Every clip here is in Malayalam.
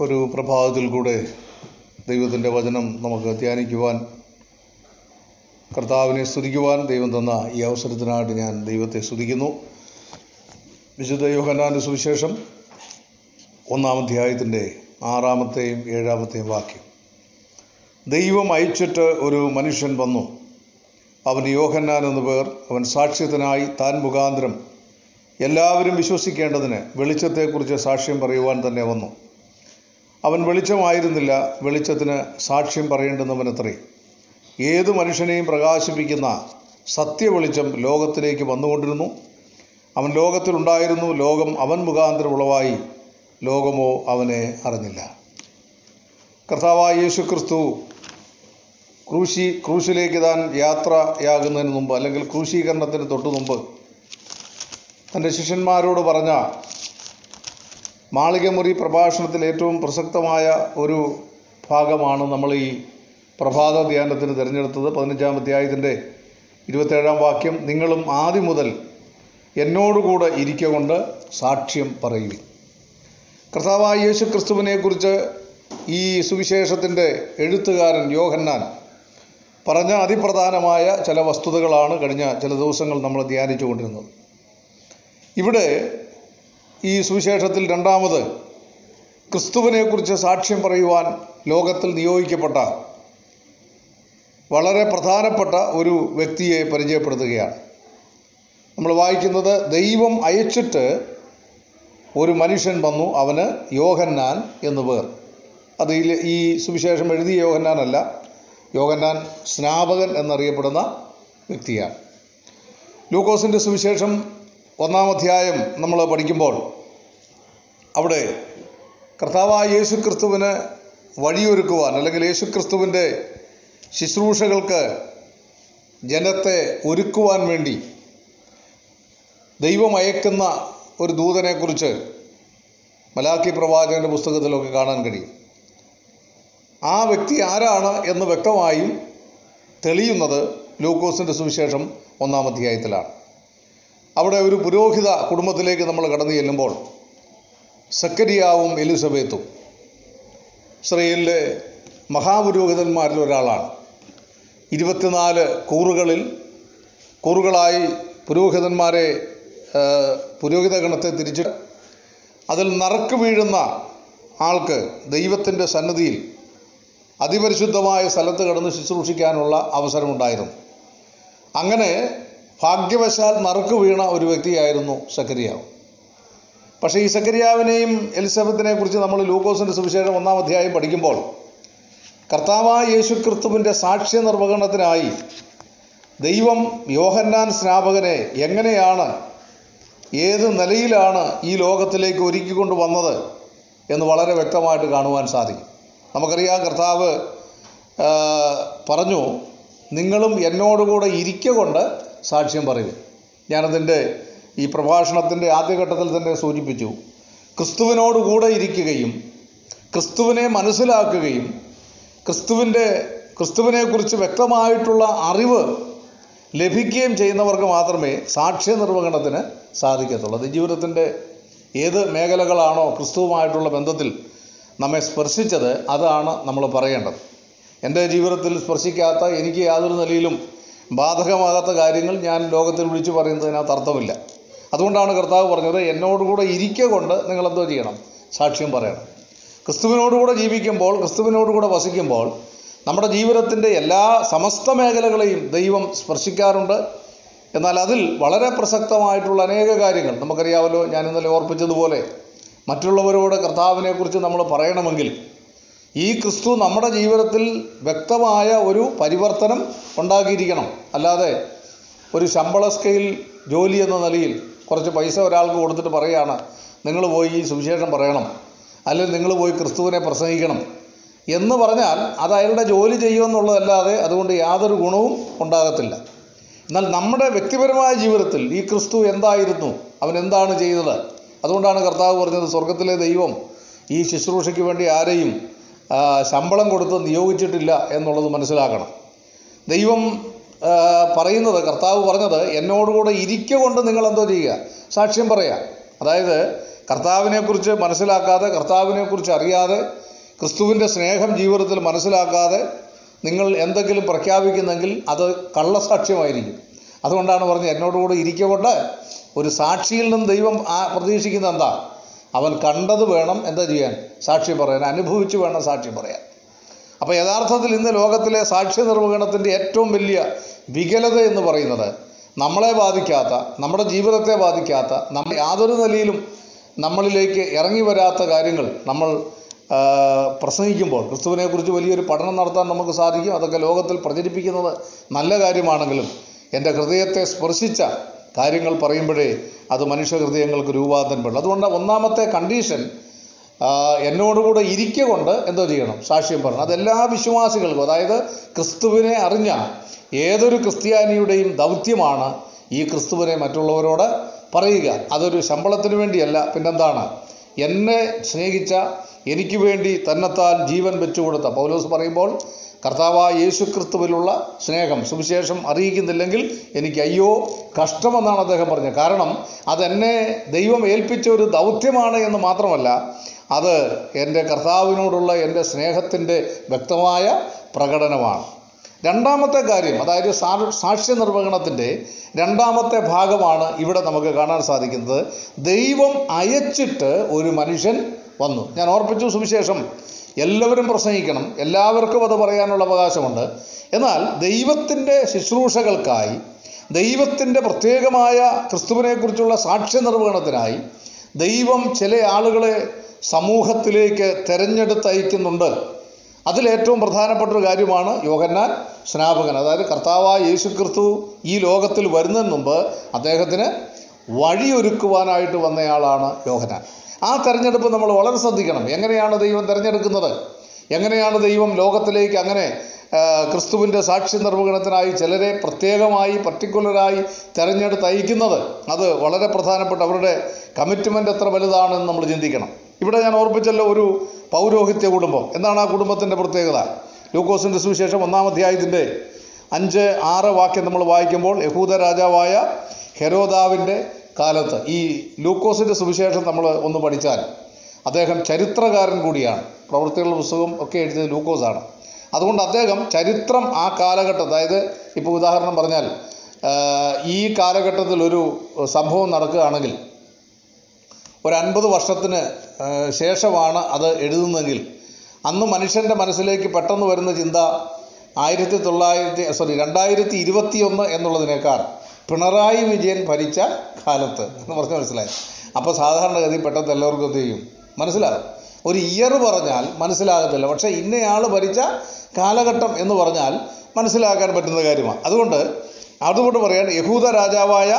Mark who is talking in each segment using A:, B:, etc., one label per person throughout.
A: ഒരു പ്രഭാതത്തിൽ കൂടെ ദൈവത്തിന്റെ വചനം നമുക്ക് ധ്യാനിക്കുവാൻ കർത്താവിനെ സ്തുതിക്കുവാൻ ദൈവം തന്ന ഈ അവസരത്തിനായിട്ട് ഞാൻ ദൈവത്തെ സ്തുതിക്കുന്നു. വിശുദ്ധ യോഹന്നാന്റെ സുവിശേഷം ഒന്നാം അധ്യായത്തിന്റെ ആറാമത്തെയും ഏഴാമത്തെയും വാക്യം. ദൈവം അയച്ചിട്ട് ഒരു മനുഷ്യൻ വന്നു. അവൻ യോഹന്നാൻ എന്ന പേർ അവൻ സാക്ഷ്യത്തിനായി താൻ മുഖാന്തരം എല്ലാവരും വിശ്വസിക്കേണ്ടതിന് വെളിച്ചത്തെക്കുറിച്ച് സാക്ഷ്യം പറയുവാൻ തന്നെ വന്നു. അവൻ വെളിച്ചമായിരുന്നില്ല. വെളിച്ചത്തിന് സാക്ഷ്യം പറയേണ്ടുന്നവനത്രേ. ഏത് മനുഷ്യനെയും പ്രകാശിപ്പിക്കുന്ന സത്യവെളിച്ചം ലോകത്തിലേക്ക് വന്നുകൊണ്ടിരുന്നു. അവൻ ലോകത്തിലുണ്ടായിരുന്നു. ലോകം അവൻ മുഖാന്തരം ഉളവായി ലോകമോ അവനെ അറിഞ്ഞില്ല. കർത്താവായ യേശു ക്രിസ്തു ക്രൂശി ക്രൂശിലേക്ക് താൻ യാത്രയാകുന്നതിന് മുമ്പ് അല്ലെങ്കിൽ ക്രൂശീകരണത്തിന് തൊട്ടു മുമ്പ് തന്റെ ശിഷ്യന്മാരോട് പറഞ്ഞ മാളികമുറി പ്രഭാഷണത്തിൽ ഏറ്റവും പ്രസക്തമായ ഒരു ഭാഗമാണ് നമ്മൾ ഈ പ്രഭാത ധ്യാനത്തിന് തിരഞ്ഞെടുത്തത്. പതിനഞ്ചാം അധ്യായത്തിന്റെ ഇരുപത്തേഴാം വാക്യം നിങ്ങളും ആദ്യം മുതൽ എന്നോടുകൂടെ ഇരിക്കൊണ്ട് സാക്ഷ്യം പറയും കർത്താവായ യേശു ക്രിസ്തുവിനെക്കുറിച്ച് ഈ സുവിശേഷത്തിന്റെ എഴുത്തുകാരൻ യോഹന്നാൻ പറഞ്ഞ അതിപ്രധാനമായ ചില വസ്തുതകളാണ് കഴിഞ്ഞ ചില ദിവസങ്ങൾ നമ്മൾ ധ്യാനിച്ചു കൊണ്ടിരുന്നത് ഇവിടെ ഈ സുവിശേഷത്തിൽ രണ്ടാമത് ക്രിസ്തുവിനെക്കുറിച്ച് സാക്ഷ്യം പറയുവാൻ ലോകത്തിൽ നിയോഗിക്കപ്പെട്ട വളരെ പ്രധാനപ്പെട്ട ഒരു വ്യക്തിയെ പരിചയപ്പെടുത്തുകയാണ്. നമ്മൾ വായിക്കുന്നത് ദൈവം അയച്ചിട്ട് ഒരു മനുഷ്യൻ വന്നു അവന് യോഹന്നാൻ എന്ന് പേർ. അത് ഈ സുവിശേഷം എഴുതിയ യോഹന്നാനല്ല യോഹന്നാൻ സ്നാപകൻ എന്നറിയപ്പെടുന്ന വ്യക്തിയാണ്. ലൂക്കോസിന്റെ സുവിശേഷം ഒന്നാം അധ്യായം നമ്മൾ പഠിക്കുമ്പോൾ അവിടെ കർത്താവായ യേശു ക്രിസ്തുവിന് വഴിയൊരുക്കുവാൻ അല്ലെങ്കിൽ യേശു ക്രിസ്തുവിന്റെ ശുശ്രൂഷകൾക്ക് ജനത്തെ ഒരുക്കുവാൻ വേണ്ടി ദൈവം അയക്കുന്ന ഒരു ദൂതനെക്കുറിച്ച് മലാക്കി പ്രവാചകന്റെ പുസ്തകത്തിലൊക്കെ കാണാൻ കഴിയും. ആ വ്യക്തി ആരാണ് എന്ന് വ്യക്തമായും തെളിയുന്നത് ലൂക്കോസിന്റെ സുവിശേഷം ഒന്നാം അധ്യായത്തിലാണ് അവിടെ ഒരു പുരോഹിത കുടുംബത്തിലേക്ക് നമ്മൾ കടന്നു ചെല്ലുമ്പോൾ സക്കരിയാവും എലിസബത്തും ഇസ്രയേലിലെ മഹാപുരോഹിതന്മാരിൽ ഒരാളാണ്. ഇരുപത്തിനാല് കൂറുകളിൽ കൂറുകളായി പുരോഹിതന്മാരെ പുരോഹിത ഗണത്തെ തിരിച്ച് അതിൽ നറുക്ക് വീഴുന്ന ആൾക്ക് ദൈവത്തിന്റെ സന്നദ്ധിയിൽ അതിപരിശുദ്ധമായ സ്ഥലത്ത് കടന്ന് ശുശ്രൂഷിക്കാനുള്ള അവസരമുണ്ടായിരുന്നു. അങ്ങനെ ഭാഗ്യവശാൽ നറുക്ക് വീണ ഒരു വ്യക്തിയായിരുന്നു സക്കരിയാവ് പക്ഷേ ഈ സക്കരിയാവിനെയും എലിസബത്തിനെ കുറിച്ച് നമ്മൾ ലൂക്കോസിന്റെ സുവിശേഷം ഒന്നാം അധ്യായം പഠിക്കുമ്പോൾ കർത്താവായ യേശു ക്രിസ്തുവിന്റെ സാക്ഷ്യ നിർവഹണത്തിനായി ദൈവം യോഹന്നാൻ സ്നാപകനെ എങ്ങനെയാണ് ഏത് നിലയിലാണ് ഈ ലോകത്തിലേക്ക് ഒരുക്കിക്കൊണ്ട് വന്നത് എന്ന് വളരെ വ്യക്തമായിട്ട് കാണുവാൻ സാധിക്കും. നമുക്കറിയാം കർത്താവ് പറഞ്ഞു നിങ്ങളും എന്നോടുകൂടെ ഇരിക്ക കൊണ്ട് സാക്ഷ്യം പറയും ഞാനതിന്റെ ഈ പ്രഭാഷണത്തിന്റെ ആദ്യഘട്ടത്തിൽ തന്നെ സൂചിപ്പിച്ചു. ക്രിസ്തുവിനോട് കൂടെ ഇരിക്കുകയും ക്രിസ്തുവിനെ മനസ്സിലാക്കുകയും ക്രിസ്തുവിന്റെ ക്രിസ്തുവിനെക്കുറിച്ച് വ്യക്തമായിട്ടുള്ള അറിവ് ലഭിക്കുകയും ചെയ്യുന്നവർക്ക് മാത്രമേ സാക്ഷ്യ നിർവഹണത്തിന് സാധിക്കത്തുള്ളൂ. അത് ജീവിതത്തിന്റെ ഏത് മേഖലകളാണോ ക്രിസ്തുവുമായിട്ടുള്ള ബന്ധത്തിൽ നമ്മെ സ്പർശിച്ചത് അതാണ് നമ്മൾ പറയേണ്ടത്. എന്റെ ജീവിതത്തിൽ സ്പർശിക്കാത്ത എനിക്ക് യാതൊരു നിലയിലും ബാധകമാകാത്ത കാര്യങ്ങൾ ഞാൻ ലോകത്തിൽ വിളിച്ചു പറയുന്നതിനകത്ത് അർത്ഥമില്ല. അതുകൊണ്ടാണ് കർത്താവ് പറഞ്ഞത് എന്നോടുകൂടെ ഇരിക്കുക കൊണ്ട് നിങ്ങളെന്തോ ചെയ്യണം. സാക്ഷ്യം പറയണം. ക്രിസ്തുവിനോടുകൂടെ ജീവിക്കുമ്പോൾ ക്രിസ്തുവിനോടുകൂടെ വസിക്കുമ്പോൾ നമ്മുടെ ജീവിതത്തിന്റെ എല്ലാ സമസ്ത മേഖലകളെയും ദൈവം സ്പർശിക്കാറുണ്ട്. എന്നാൽ അതിൽ വളരെ പ്രസക്തമായിട്ടുള്ള അനേക കാര്യങ്ങൾ നമുക്കറിയാമല്ലോ. ഞാൻ ഇന്നലെ ഓർപ്പിച്ചതുപോലെ മറ്റുള്ളവരോട് കർത്താവിനെക്കുറിച്ച് നമ്മൾ പറയണമെങ്കിൽ ഈ ക്രിസ്തു നമ്മുടെ ജീവിതത്തിൽ വ്യക്തമായ ഒരു പരിവർത്തനം ഉണ്ടാക്കിയിരിക്കണം. അല്ലാതെ ഒരു ശമ്പള സ്കെയിൽ ജോലി എന്ന നിലയിൽ കുറച്ച് പൈസ ഒരാൾക്ക് കൊടുത്തിട്ട് പറയുകയാണ് നിങ്ങൾ പോയി ഈ സുവിശേഷം പറയണം. അല്ലെങ്കിൽ നിങ്ങൾ പോയി ക്രിസ്തുവിനെ പ്രസംഗിക്കണം. എന്ന് പറഞ്ഞാൽ അത് അയാളുടെ ജോലി ചെയ്യുമെന്നുള്ളതല്ലാതെ അതുകൊണ്ട് യാതൊരു ഗുണവും ഉണ്ടാകത്തില്ല. എന്നാൽ നമ്മുടെ വ്യക്തിപരമായ ജീവിതത്തിൽ ഈ ക്രിസ്തു എന്തായിരുന്നു? അവൻ എന്താണ് ചെയ്തത്? അതുകൊണ്ടാണ് കർത്താവ് പറഞ്ഞത് സ്വർഗത്തിലെ ദൈവം ഈ ശുശ്രൂഷയ്ക്ക് വേണ്ടി ആരെയും ശമ്പളം കൊടുത്ത് നിയോഗിച്ചിട്ടില്ല എന്നുള്ളത് മനസ്സിലാക്കണം. ദൈവം പറയുന്നത് കർത്താവ് പറഞ്ഞത് എന്നോടുകൂടെ ഇരിക്ക കൊണ്ട് നിങ്ങൾ എന്തോ ചെയ്യുക. സാക്ഷ്യം പറയുക അതായത് കർത്താവിനെക്കുറിച്ച് മനസ്സിലാക്കാതെ കർത്താവിനെക്കുറിച്ച് അറിയാതെ ക്രിസ്തുവിന്റെ സ്നേഹം ജീവിതത്തിൽ മനസ്സിലാക്കാതെ നിങ്ങൾ എന്തെങ്കിലും പ്രഖ്യാപിക്കുന്നെങ്കിൽ അത് കള്ളസാക്ഷ്യമായിരിക്കും. അതുകൊണ്ടാണ് പറഞ്ഞത് എന്നോടുകൂടെ ഇരിക്കൊണ്ട് ഒരു സാക്ഷിയിൽ നിന്ന് ദൈവം പ്രതീക്ഷിക്കുന്നത് എന്താ? അവൻ കണ്ടത് വേണം എന്താ ചെയ്യാൻ? സാക്ഷി പറയാൻ. അനുഭവിച്ച് വേണം സാക്ഷി പറയാൻ. അപ്പോൾ യഥാർത്ഥത്തിൽ ഇന്ന് ലോകത്തിലെ സാക്ഷ്യ നിർവഹണത്തിന്റെ ഏറ്റവും വലിയ വികലത എന്ന് പറയുന്നത് നമ്മളെ ബാധിക്കാത്ത നമ്മുടെ ജീവിതത്തെ ബാധിക്കാത്ത നമ്മൾ യാതൊരു നിലയിലും നമ്മളിലേക്ക് ഇറങ്ങി വരാത്ത കാര്യങ്ങൾ നമ്മൾ പ്രസംഗിക്കുമ്പോൾ ക്രിസ്തുവിനെക്കുറിച്ച് വലിയൊരു പഠനം നടത്താൻ നമുക്ക് സാധിക്കും. അതൊക്കെ ലോകത്തിൽ പ്രചരിപ്പിക്കുന്നത് നല്ല കാര്യമാണെങ്കിലും എന്റെ ഹൃദയത്തെ സ്പർശിച്ച കാര്യങ്ങൾ പറയുമ്പോഴേ അത് മനുഷ്യ ഹൃദയങ്ങൾക്ക് രൂപാന്തരപ്പെടും അതുകൊണ്ട് ഒന്നാമത്തെ കണ്ടീഷൻ എന്നോടുകൂടെ ഇരിക്ക കൊണ്ട് എന്തോ ചെയ്യണം? സാക്ഷ്യം പറയണം. അതെല്ലാ വിശ്വാസികൾക്കും അതായത് ക്രിസ്തുവിനെ അറിഞ്ഞ ഏതൊരു ക്രിസ്ത്യാനിയുടെയും ദൗത്യമാണ് ഈ ക്രിസ്തുവിനെ മറ്റുള്ളവരോട് പറയുക. അതൊരു ശമ്പളത്തിന് വേണ്ടിയല്ല. പിന്നെന്താണ്? എന്നെ സ്നേഹിച്ച എനിക്ക് വേണ്ടി തന്നെത്താൻ ജീവൻ വെച്ചുകൊടുത്ത പൗലോസ് പറയുമ്പോൾ കർത്താവായ യേശു ക്രിസ്തുവിലുള്ള സ്നേഹം സുവിശേഷം അറിയിക്കുന്നില്ലെങ്കിൽ എനിക്ക് അയ്യോ കഷ്ടമെന്നാണ് അദ്ദേഹം പറഞ്ഞത്. കാരണം അതെന്നെ ദൈവം ഏൽപ്പിച്ച ഒരു ദൗത്യമാണ് എന്ന് മാത്രമല്ല അത് എന്റെ കർത്താവിനോടുള്ള എന്റെ സ്നേഹത്തിന്റെ വ്യക്തമായ പ്രകടനമാണ്. രണ്ടാമത്തെ കാര്യം അതായത് സാക്ഷ്യ നിർവഹണത്തിന്റെ രണ്ടാമത്തെ ഭാഗമാണ് ഇവിടെ നമുക്ക് കാണാൻ സാധിക്കുന്നത്. ദൈവം അയച്ചിട്ട് ഒരു മനുഷ്യൻ വന്നു. ഞാൻ ഓർപ്പിച്ചു സുവിശേഷം. എല്ലാവരും പ്രസംഗിക്കണം. എല്ലാവർക്കും അത് പറയാനുള്ള അവകാശമുണ്ട്. എന്നാൽ ദൈവത്തിന്റെ ശുശ്രൂഷകൾക്കായി ദൈവത്തിന്റെ പ്രത്യേകമായ ക്രിസ്തുവിനെക്കുറിച്ചുള്ള സാക്ഷ്യ നിർവഹണത്തിനായി ദൈവം ചില ആളുകളെ സമൂഹത്തിലേക്ക് തിരഞ്ഞെടുത്തയക്കുന്നുണ്ട്. അതിലേറ്റവും പ്രധാനപ്പെട്ട ഒരു കാര്യമാണ് യോഹന്നാൻ സ്നാപകൻ. അതായത് കർത്താവായ യേശു ക്രിസ്തു ഈ ലോകത്തിൽ വരുന്നതിന് മുമ്പ് അദ്ദേഹത്തിന് വഴിയൊരുക്കുവാനായിട്ട് വന്നയാളാണ് യോഹന്നാൻ. ആ തെരഞ്ഞെടുപ്പ് നമ്മൾ വളരെ ശ്രദ്ധിക്കണം. എങ്ങനെയാണ് ദൈവം തിരഞ്ഞെടുക്കുന്നത്? എങ്ങനെയാണ് ദൈവം ലോകത്തിലേക്ക് അങ്ങനെ ക്രിസ്തുവിന്റെ സാക്ഷി നിർവഹണത്തിനായി ചിലരെ പ്രത്യേകമായി പർട്ടിക്കുലറായി തിരഞ്ഞെടുത്ത് അയക്കുന്നത് അത് വളരെ പ്രധാനപ്പെട്ട അവരുടെ കമ്മിറ്റ്മെന്റ് എത്ര വലുതാണെന്ന് നമ്മൾ ചിന്തിക്കണം. ഇവിടെ ഞാൻ ഓർപ്പിച്ചല്ലോ ഒരു പൗരോഹിത്യ കുടുംബം. എന്താണ് ആ കുടുംബത്തിന്റെ പ്രത്യേകത? ലൂക്കോസിന്റെ സുവിശേഷം ഒന്നാം അധ്യായത്തിന്റെ അഞ്ച് ആറ് വാക്യം നമ്മൾ വായിക്കുമ്പോൾ യഹൂദ രാജാവായ ഹെരോദാവിന്റെ കാലത്ത്. ഈ ലൂക്കോസിന്റെ സുവിശേഷം നമ്മൾ ഒന്ന് പഠിച്ചാൽ അദ്ദേഹം ചരിത്രകാരൻ കൂടിയാണ്. പ്രവൃത്തികളുടെ പുസ്തകം ഒക്കെ എഴുതിയത് ലൂക്കോസാണ്. അതുകൊണ്ട് അദ്ദേഹം ചരിത്രം ആ കാലഘട്ടം അതായത് ഇപ്പോൾ ഉദാഹരണം പറഞ്ഞാൽ ഈ കാലഘട്ടത്തിൽ ഒരു സംഭവം നടക്കുകയാണെങ്കിൽ ഒരു അൻപത് വർഷത്തിന് ശേഷമാണ് അത് എഴുതുന്നതെങ്കിൽ അന്ന് മനുഷ്യന്റെ മനസ്സിലേക്ക് പെട്ടെന്ന് വരുന്ന ചിന്ത ആയിരത്തി തൊള്ളായിരത്തി സോറി രണ്ടായിരത്തി ഇരുപത്തി ഒന്ന് എന്നുള്ളതിനേക്കാൾ പിണറായി വിജയൻ ഭരിച്ച കാലത്ത് എന്ന് പറഞ്ഞ് മനസ്സിലായി. അപ്പോൾ സാധാരണഗതി പെട്ടെന്ന് എല്ലാവർക്കും എന്ത് ചെയ്യും? മനസ്സിലാകും ഒരു ഇയർ പറഞ്ഞാൽ മനസ്സിലാകത്തില്ല. പക്ഷേ ഇന്നയാൾ ഭരിച്ച കാലഘട്ടം എന്ന് പറഞ്ഞാൽ മനസ്സിലാക്കാൻ പറ്റുന്ന കാര്യമാണ്. അതുകൊണ്ട് അതുകൊണ്ട് പറയാൻ യഹൂദ രാജാവായ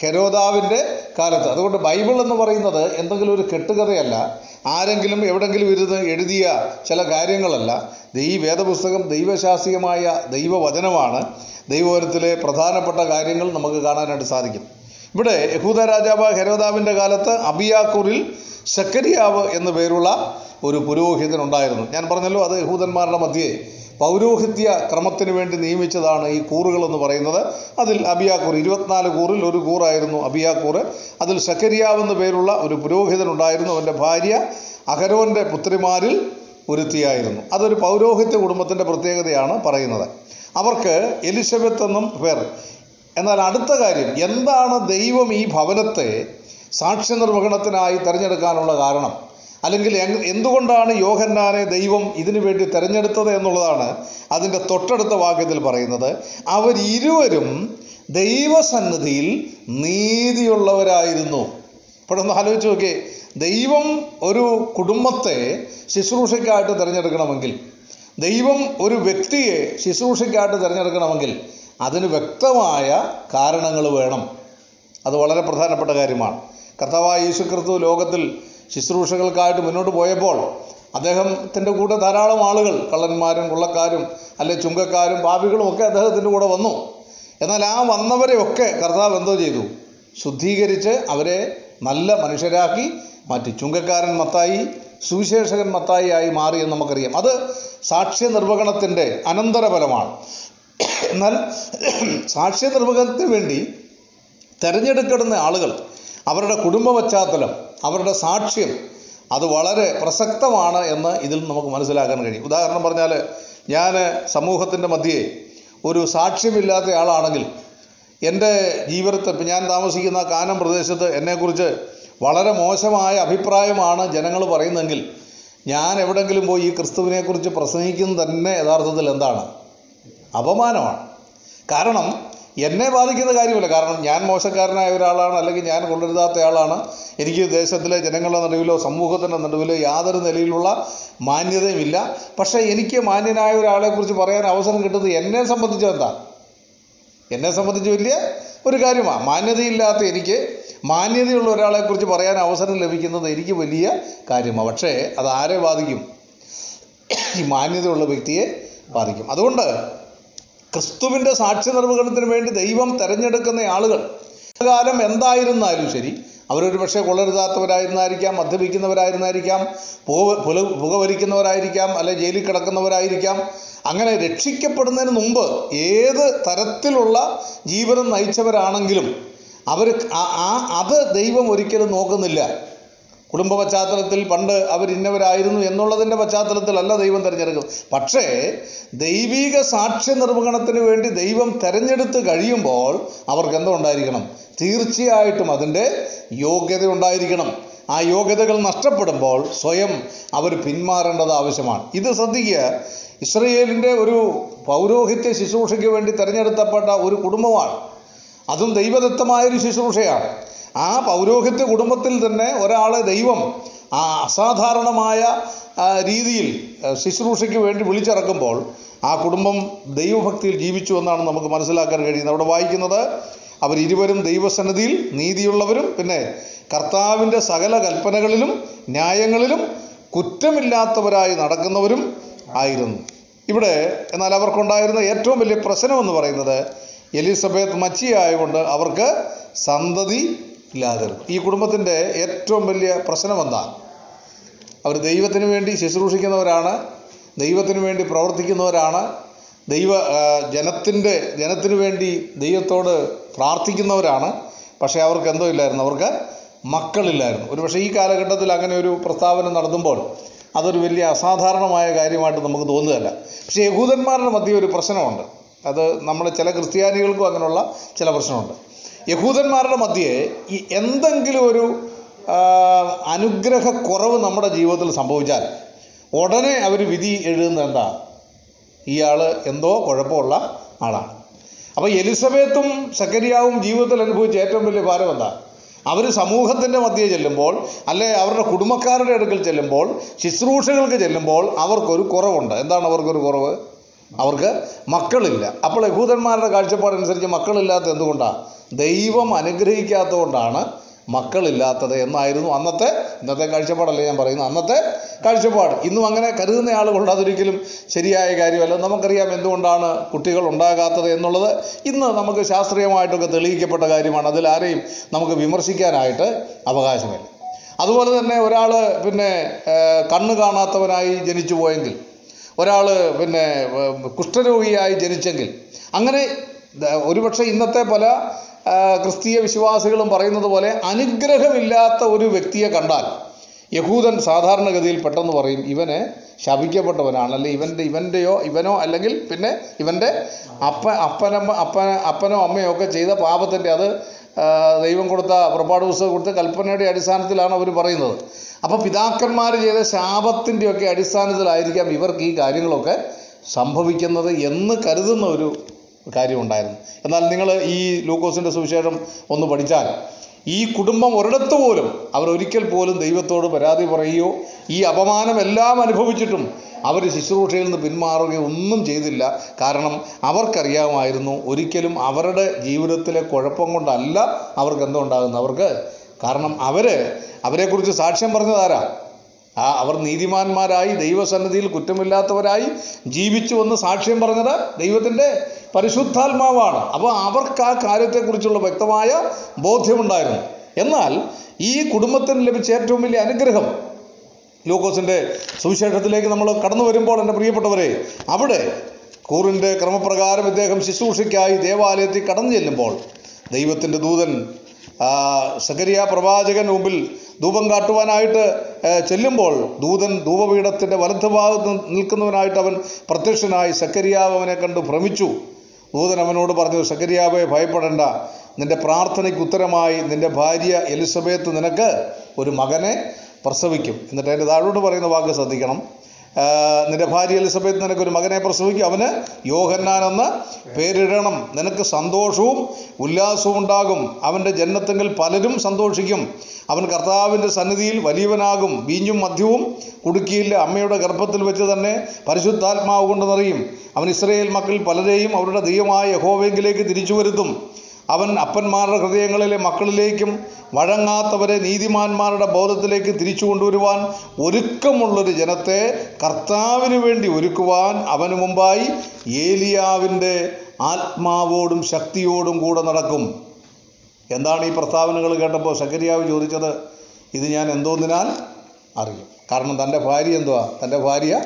A: ഹെരോദാവിന്റെ കാലത്ത്. അതുകൊണ്ട് ബൈബിൾ എന്ന് പറയുന്നത് എന്തെങ്കിലും ഒരു കെട്ടുകഥയല്ല. ആരെങ്കിലും എവിടെങ്കിലും ഇരുന്ന് എഴുതിയ ചില കാര്യങ്ങളല്ല. ഈ വേദപുസ്തകം ദൈവശാസ്ത്രീയമായ ദൈവവചനമാണ്. ദൈവവചനത്തിലെ പ്രധാനപ്പെട്ട കാര്യങ്ങൾ നമുക്ക് കാണാനായിട്ട് സാധിക്കും. ഇവിടെ യഹൂദ രാജാവ് ഹെരോദാവിന്റെ കാലത്ത് അബിയാക്കൂറിൽ ശക്കരിയാവ് എന്നു പേരുള്ള ഒരു പുരോഹിതൻ ഉണ്ടായിരുന്നു. ഞാൻ പറഞ്ഞല്ലോ അത് യഹൂദന്മാരുടെ മധ്യേ. പൗരോഹിത്യ ക്രമത്തിന് വേണ്ടി നിയമിച്ചതാണ് ഈ കൂറുകൾ എന്ന് പറയുന്നത്. അതിൽ അബിയാക്കൂർ ഇരുപത്തിനാല് കൂറിൽ ഒരു കൂറായിരുന്നു അബിയാക്കൂർ. അതിൽ സക്കരിയാവെന്ന് പേരുള്ള ഒരു പുരോഹിതനുണ്ടായിരുന്നു. അവന്റെ ഭാര്യ അഹരോന്റെ പുത്രിമാരിൽ ഒരുത്തിയായിരുന്നു. അതൊരു പൗരോഹിത്യ കുടുംബത്തിന്റെ പ്രത്യേകതയാണ് പറയുന്നത്. അവർക്ക് എലിസബത്ത് എന്നും പേർ. എന്നാൽ അടുത്ത കാര്യം എന്താണ് ദൈവം ഈ ഭവനത്തെ സാക്ഷ്യ നിർവഹണത്തിനായി തിരഞ്ഞെടുക്കാനുള്ള കാരണം? അല്ലെങ്കിൽ എന്തുകൊണ്ടാണ് യോഹന്നാനെ ദൈവം ഇതിനു വേണ്ടി തിരഞ്ഞെടുത്തത് എന്നുള്ളതാണ് അതിന്റെ തൊട്ടടുത്ത വാക്യത്തിൽ പറയുന്നത്. അവരിരുവരും ദൈവസന്നിധിയിൽ നീതിയുള്ളവരായിരുന്നു. ഇപ്പോഴൊന്ന് ആലോചിച്ച് നോക്കിയേ. ദൈവം ഒരു കുടുംബത്തെ ശുശ്രൂഷയ്ക്കായിട്ട് തിരഞ്ഞെടുക്കണമെങ്കിൽ ദൈവം ഒരു വ്യക്തിയെ ശുശ്രൂഷയ്ക്കായിട്ട് തിരഞ്ഞെടുക്കണമെങ്കിൽ അതിന് വ്യക്തമായ കാരണങ്ങൾ വേണം. അത് വളരെ പ്രധാനപ്പെട്ട കാര്യമാണ്. കർത്താവായ യേശു ലോകത്തിൽ ശുശ്രൂഷകൾക്കായിട്ട് മുന്നോട്ട് പോയപ്പോൾ അദ്ദേഹത്തിന്റെ കൂടെ ധാരാളം ആളുകൾ കള്ളന്മാരും കൊള്ളക്കാരും അല്ലെ ചുങ്കക്കാരും പാപികളും ഒക്കെ അദ്ദേഹത്തിന്റെ കൂടെ വന്നു. എന്നാൽ ആ വന്നവരെയൊക്കെ കർത്താവ് എന്തോ ചെയ്തു? ശുദ്ധീകരിച്ച് അവരെ നല്ല മനുഷ്യരാക്കി മാറ്റി. ചുങ്കക്കാരൻ മത്തായി സുവിശേഷകൻ മത്തായി ആയി മാറി എന്ന് നമുക്കറിയാം. അത് സാക്ഷ്യ നിർവഹണത്തിന്റെ അനന്തരഫലമാണ്. എന്നാൽ സാക്ഷ്യ നിർവഹണത്തിന് വേണ്ടി തിരഞ്ഞെടുക്കപ്പെടുന്ന ആളുകൾ അവരുടെ കുടുംബ പശ്ചാത്തലം അവരുടെ സാക്ഷ്യം അത് വളരെ പ്രസക്തമാണ് എന്ന് ഇതിൽ നമുക്ക് മനസ്സിലാക്കാൻ കഴിയും. ഉദാഹരണം പറഞ്ഞാൽ ഞാൻ സമൂഹത്തിന്റെ മധ്യേ ഒരു സാക്ഷ്യമില്ലാത്ത ആളാണെങ്കിൽ എന്റെ ജീവിതത്തെ ഞാൻ താമസിക്കുന്ന കാനം പ്രദേശത്ത് എന്നെക്കുറിച്ച് വളരെ മോശമായ അഭിപ്രായമാണ് ജനങ്ങൾ പറയുന്നതെങ്കിൽ ഞാൻ എവിടെങ്കിലും പോയി ഈ ക്രിസ്തുവിനെക്കുറിച്ച് പ്രസംഗിക്കുന്നത് തന്നെ യഥാർത്ഥത്തിൽ എന്താണ്? അപമാനമാണ്. കാരണം എന്നെ ബാധിക്കുന്ന കാര്യമല്ല. കാരണം ഞാൻ മോശക്കാരനായ ഒരാളാണ് അല്ലെങ്കിൽ ഞാൻ കൊള്ളരുതാത്ത ആളാണ്. എനിക്ക് ദേശത്തിലെ ജനങ്ങളുടെ നടുവിലോ സമൂഹത്തിന്റെ നടുവിലോ യാതൊരു നിലയിലുള്ള മാന്യതയുമില്ല പക്ഷേ എനിക്ക് മാന്യനായ ഒരാളെക്കുറിച്ച് പറയാൻ അവസരം കിട്ടുന്നത് എന്നെ സംബന്ധിച്ച് എന്താ? എന്നെ സംബന്ധിച്ച് വലിയ ഒരു കാര്യമാണ് മാന്യതയില്ലാത്ത എനിക്ക് മാന്യതയുള്ള ഒരാളെക്കുറിച്ച് പറയാൻ അവസരം ലഭിക്കുന്നത് എനിക്ക് വലിയ കാര്യമാണ് പക്ഷേ അത് ആരെ ബാധിക്കും? ഈ മാന്യതയുള്ള വ്യക്തിയെ ബാധിക്കും. അതുകൊണ്ട് ക്രിസ്തുവിന്റെ സാക്ഷ്യ നിർവഹണത്തിന് വേണ്ടി ദൈവം തിരഞ്ഞെടുക്കുന്ന ആളുകൾ കാലം എന്തായിരുന്നാലും ശരി അവരൊരു പക്ഷേ കൊള്ളരുതാത്തവരായിരുന്നായിരിക്കാം മദ്യപിക്കുന്നവരായിരുന്നായിരിക്കാം പുക പുകവലിക്കുന്നവരായിരിക്കാം അല്ലെ ജയിലിൽ കിടക്കുന്നവരായിരിക്കാം. അങ്ങനെ രക്ഷിക്കപ്പെടുന്നതിന് മുമ്പ് ഏത് തരത്തിലുള്ള ജീവനം നയിച്ചവരാണെങ്കിലും അവർ ആ അത് ദൈവം ഒരിക്കലും നോക്കുന്നില്ല. കുടുംബ പശ്ചാത്തലത്തിൽ പണ്ട് അവർ ഇന്നവരായിരുന്നു എന്നുള്ളതിന്റെ പശ്ചാത്തലത്തിലല്ല ദൈവം തിരഞ്ഞെടുക്കും പക്ഷേ ദൈവീക സാക്ഷ്യ നിർവഹണത്തിന് വേണ്ടി ദൈവം തിരഞ്ഞെടുത്ത് കഴിയുമ്പോൾ അവർക്ക് എന്തോ ഉണ്ടായിരിക്കണം. തീർച്ചയായിട്ടും അതിന്റെ യോഗ്യത ഉണ്ടായിരിക്കണം. ആ യോഗ്യതകൾ നഷ്ടപ്പെടുമ്പോൾ സ്വയം അവർ പിന്മാറേണ്ടത് ആവശ്യമാണ്. ഇത് ശ്രദ്ധിക്കുക. ഇസ്രയേലിന്റെ ഒരു പൗരോഹിത്യ ശുശ്രൂഷയ്ക്ക് വേണ്ടി തിരഞ്ഞെടുക്കപ്പെട്ട ഒരു കുടുംബമാണ്. അതും ദൈവദത്തമായൊരു ശുശ്രൂഷയാണ്. ആ പൗരോഹിത്യ കുടുംബത്തിൽ തന്നെ ഒരാളെ ദൈവം ആ അസാധാരണമായ രീതിയിൽ ശുശ്രൂഷയ്ക്ക് വേണ്ടി വിളിച്ചിറക്കുമ്പോൾ ആ കുടുംബം ദൈവഭക്തിയിൽ ജീവിച്ചു എന്നാണ് നമുക്ക് മനസ്സിലാക്കാൻ കഴിയുന്നത്. അവിടെ വായിക്കുന്നത് അവർ ഇരുവരും ദൈവസന്നിധിയിൽ നീതിയുള്ളവരും പിന്നെ കർത്താവിന്റെ സകല കൽപ്പനകളിലും ന്യായങ്ങളിലും കുറ്റമില്ലാത്തവരായി നടക്കുന്നവരും ആയിരുന്നു. ഇവിടെ എന്നാൽ അവർക്കുണ്ടായിരുന്ന ഏറ്റവും വലിയ പ്രശ്നം എന്ന് പറയുന്നത് എലിസബത്ത് മച്ചിയായതുകൊണ്ട് അവർക്ക് സന്തതി ഇല്ലാതിരുന്നു ഈ കുടുംബത്തിന്റെ ഏറ്റവും വലിയ പ്രശ്നം എന്താ? അവർ ദൈവത്തിന് വേണ്ടി ശുശ്രൂഷിക്കുന്നവരാണ് ദൈവത്തിന് വേണ്ടി പ്രവർത്തിക്കുന്നവരാണ് ദൈവ ജനത്തിന്റെ ജനത്തിന് വേണ്ടി ദൈവത്തോട് പ്രാർത്ഥിക്കുന്നവരാണ്. പക്ഷേ അവർക്ക് എന്തോ ഇല്ലായിരുന്നു അവർക്ക് മക്കളില്ലായിരുന്നു. ഒരു പക്ഷേ ഈ കാലഘട്ടത്തിൽ അങ്ങനെ ഒരു പ്രസ്താവന നടത്തുമ്പോൾ അതൊരു വലിയ അസാധാരണമായ കാര്യമായിട്ട് നമുക്ക് തോന്നുകയല്ല. പക്ഷേ യഹൂദന്മാരുടെ മധ്യ ഒരു പ്രശ്നമുണ്ട്. അത് നമ്മുടെ ചില ക്രിസ്ത്യാനികൾക്കും അങ്ങനെയുള്ള ചില പ്രശ്നമുണ്ട്. യഹൂദന്മാരുടെ മധ്യേ ഈ എന്തെങ്കിലും ഒരു അനുഗ്രഹക്കുറവ് നമ്മുടെ ജീവിതത്തിൽ സംഭവിച്ചാൽ ഉടനെ അവർ വിധി എഴുതുന്നത് എന്താ? ഇയാൾ എന്തോ കുഴപ്പമുള്ള ആളാണ്. അപ്പോൾ എലിസബത്തും സക്കരിയാവും ജീവിതത്തിൽ അനുഭവിച്ച ഏറ്റവും വലിയ ഭാരം എന്താ? അവർ സമൂഹത്തിന്റെ മധ്യേ ചെല്ലുമ്പോൾ അല്ലെ അവരുടെ കുടുംബക്കാരുടെ അടുക്കൽ ചെല്ലുമ്പോൾ ശുശ്രൂഷകൾക്ക് ചെല്ലുമ്പോൾ അവർക്കൊരു കുറവുണ്ട്. എന്താണ് അവർക്കൊരു കുറവ്? അവർക്ക് മക്കളില്ല. അപ്പോൾ യഹൂദന്മാരുടെ കാഴ്ചപ്പാടനുസരിച്ച് മക്കളില്ലാത്ത എന്തുകൊണ്ടാണ് ദൈവം അനുഗ്രഹിക്കാത്തതുകൊണ്ടാണ് മക്കളില്ലാത്തത് എന്നായിരുന്നു അന്നത്തെ ഇന്നത്തെ കാഴ്ചപ്പാടല്ലേ ഞാൻ പറയുന്നത്? അന്നത്തെ കാഴ്ചപ്പാട്. ഇന്നും അങ്ങനെ കരുതുന്ന ആളുകളുണ്ട്. അതൊരിക്കലും ശരിയായ കാര്യമല്ല. നമുക്കറിയാം എന്തുകൊണ്ടാണ് കുട്ടികൾ ഉണ്ടാകാത്തത് എന്നുള്ളത്. ഇന്ന് നമുക്ക് ശാസ്ത്രീയമായിട്ടൊക്കെ തെളിയിക്കപ്പെട്ട കാര്യമാണ്. അതിൽ ആരെയും നമുക്ക് വിമർശിക്കാനായിട്ട് അവകാശമില്ല. അതുപോലെ തന്നെ ഒരാൾ പിന്നെ കണ്ണ് കാണാത്തവനായി ജനിച്ചു പോയെങ്കിൽ ഒരാൾ പിന്നെ കുഷ്ഠരോഗിയായി ജനിച്ചെങ്കിൽ അങ്ങനെ ഒരുപക്ഷെ ഇന്നത്തെ പല ക്രിസ്തീയ വിശ്വാസികളും പറയുന്നത് പോലെ അനുഗ്രഹമില്ലാത്ത ഒരു വ്യക്തിയെ കണ്ടാൽ യഹൂദൻ സാധാരണഗതിയിൽ പെട്ടെന്ന് പറയും ഇവന് ശപിക്കപ്പെട്ടവനാണ്. അല്ലെ ഇവന്റെ ഇവന്റെയോ ഇവനോ അല്ലെങ്കിൽ പിന്നെ ഇവന്റെ അപ്പ അപ്പനമ്മ അപ്പ അപ്പനോ അമ്മയോ ഒക്കെ ചെയ്ത പാപത്തിന്റെ അത് ദൈവം കൊടുത്ത പുറപ്പാട് പുസ്തകം കൊടുത്ത കൽപ്പനയുടെ അടിസ്ഥാനത്തിലാണ് അവർ പറയുന്നത്. അപ്പോൾ പിതാക്കന്മാർ ചെയ്ത ശാപത്തിന്റെയൊക്കെ അടിസ്ഥാനത്തിലായിരിക്കാം ഇവർക്ക് ഈ കാര്യങ്ങളൊക്കെ സംഭവിക്കുന്നത് എന്ന് കരുതുന്ന ഒരു കാര്യമുണ്ടായിരുന്നു. എന്നാൽ നിങ്ങൾ ഈ ലൂക്കോസിന്റെ സുവിശേഷം ഒന്ന് പഠിച്ചാൽ ഈ കുടുംബം ഒരിടത്ത് പോലും അവർ ഒരിക്കൽ പോലും ദൈവത്തോട് പരാതി പറയുകയോ ഈ അപമാനം എല്ലാം അനുഭവിച്ചിട്ടും അവർ ശുശ്രൂഷയിൽ നിന്ന് പിന്മാറുകയോ ഒന്നും ചെയ്തില്ല. കാരണം അവർക്കറിയാമായിരുന്നു ഒരിക്കലും അവരുടെ ജീവിതത്തിലെ കുഴപ്പം കൊണ്ടല്ല അവർക്ക് എന്തുണ്ടാകുന്നത്. അവർക്ക് കാരണം അവർ അവരെക്കുറിച്ച് സാക്ഷ്യം പറഞ്ഞതാരാ ആ അവർ നീതിമാന്മാരായി ദൈവസന്നിധിയിൽ കുറ്റമില്ലാത്തവരായി ജീവിച്ചു എന്ന് സാക്ഷ്യം പറഞ്ഞത് ദൈവത്തിന്റെ പരിശുദ്ധാത്മാവാണ്. അപ്പോൾ അവർക്ക് ആ കാര്യത്തെക്കുറിച്ചുള്ള വ്യക്തമായ ബോധ്യമുണ്ടായിരുന്നു. എന്നാൽ ഈ കുടുംബത്തിന് ലഭിച്ച ഏറ്റവും വലിയ അനുഗ്രഹം ലൂക്കോസിന്റെ സുവിശേഷത്തിലേക്ക് നമ്മൾ കടന്നു വരുമ്പോൾ എന്റെ പ്രിയപ്പെട്ടവരെ അവിടെ കൂറിന്റെ ക്രമപ്രകാരം ഇദ്ദേഹം ശുശ്രൂഷയ്ക്കായി ദേവാലയത്തിൽ കടന്നു ചെല്ലുമ്പോൾ ദൈവത്തിന്റെ ദൂതൻ സകരിയ പ്രവാചകൻ മുമ്പിൽ ധൂപം കാട്ടുവാനായിട്ട് ചെല്ലുമ്പോൾ ദൂതൻ ധൂപപീഠത്തിന്റെ വലത്തുഭാഗത്ത് നിൽക്കുന്നവനായിട്ട് അവൻ പ്രത്യക്ഷനായി സക്കരിയാവ് അവനെ കണ്ട് ഭ്രമിച്ചു. ദൂതൻ അവനോട് പറഞ്ഞു സക്കരിയാവെ ഭയപ്പെടേണ്ട. നിന്റെ പ്രാർത്ഥനയ്ക്ക് ഉത്തരമായി. നിന്റെ ഭാര്യ എലിസബത്ത് നിനക്ക് ഒരു മകനെ പ്രസവിക്കും. എന്നിട്ട് അതിന്റെ താഴോട്ട് പറയുന്ന വാക്ക് ശ്രദ്ധിക്കണം. നിന്റെ ഭാര്യ എലിസബത്ത് നിനക്ക് ഒരു മകനെ പ്രസവിക്കും. അവന് യോഹന്നാൻ എന്ന് പേരിടണം. നിനക്ക് സന്തോഷവും ഉല്ലാസവും ഉണ്ടാകും. അവന്റെ ജന്മത്തെങ്കിൽ പലരും സന്തോഷിക്കും. അവൻ കർത്താവിന്റെ സന്നിധിയിൽ വലിയവനാകും. വീഞ്ഞും മദ്യവും കുടുക്കിയില്ല. അമ്മയുടെ ഗർഭത്തിൽ വെച്ച് തന്നെ പരിശുദ്ധാത്മാവ് കൊണ്ട് നിറയും അവൻ ഇസ്രയേൽ മക്കളിൽ പലരെയും അവരുടെ ദൈവമായ യഹോവെങ്കിലേക്ക് തിരിച്ചു വരുത്തും. അവൻ അപ്പന്മാരുടെ ഹൃദയങ്ങളിലെ മക്കളിലേക്കും വഴങ്ങാത്തവരെ നീതിമാന്മാരുടെ ബോധത്തിലേക്ക് തിരിച്ചു കൊണ്ടുവരുവാൻ ഒരുക്കമുള്ളൊരു ജനത്തെ കർത്താവിന് വേണ്ടി ഒരുക്കുവാൻ അവന് മുമ്പായി ഏലിയാവിന്റെ ആത്മാവോടും ശക്തിയോടും കൂടെ നടക്കും. എന്താണ് ഈ പ്രസ്താവനകൾ കേട്ടപ്പോൾ സക്കരിയാവ് ചോദിച്ചത്? ഇത് ഞാൻ എന്തോന്നിനാൽ അറിയും. കാരണം തന്റെ ഭാര്യ എന്തുവാ? തന്റെ ഭാര്യ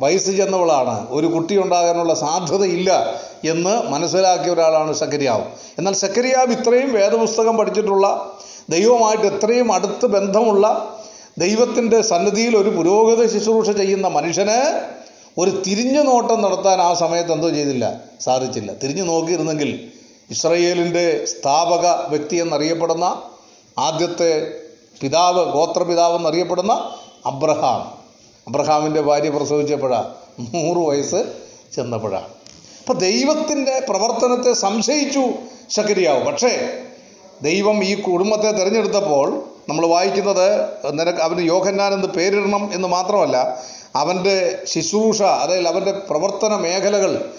A: വയസ്സ് ചെന്നവളാണ്. ഒരു കുട്ടി ഉണ്ടാകാനുള്ള സാധ്യതയില്ല എന്ന് മനസ്സിലാക്കിയ ഒരാളാണ് സക്കരിയാവ്. എന്നാൽ സക്കരിയാവ് ഇത്രയും വേദപുസ്തകം പഠിച്ചിട്ടുള്ള ദൈവമായിട്ട് എത്രയും അടുത്ത് ബന്ധമുള്ള ദൈവത്തിന്റെ സന്നിധിയിൽ ഒരു പുരോഗതി ശുശ്രൂഷ ചെയ്യുന്ന മനുഷ്യന് ഒരു തിരിഞ്ഞു നോട്ടം നടത്താൻ ആ സമയത്ത് എന്തോ ചെയ്തില്ല. സാധിച്ചില്ല. തിരിഞ്ഞു നോക്കിയിരുന്നെങ്കിൽ ഇസ്രയേലിന്റെ സ്ഥാപക വ്യക്തി എന്നറിയപ്പെടുന്ന ആദ്യത്തെ പിതാവ് ഗോത്രപിതാവ് എന്നറിയപ്പെടുന്ന അബ്രഹാം. അബ്രഹാമിന്റെ ഭാര്യ പ്രസവിച്ചപ്പോഴാണ് നൂറ് വയസ്സ് ചെന്നപ്പോഴാണ് അപ്പം ദൈവത്തിന്റെ പ്രവർത്തനത്തെ സംശയിച്ചു ശക്കരിയാവും. പക്ഷേ ദൈവം ഈ കുടുംബത്തെ തിരഞ്ഞെടുത്തപ്പോൾ നമ്മൾ വായിക്കുന്നത് നിനക്ക് അവന് യോഹന്നാൻ എന്ന് പേരിടണം എന്ന് മാത്രമല്ല അവന്റെ ശുശ്രൂഷ അതായത് അവന്റെ പ്രവർത്തന മേഖലകൾ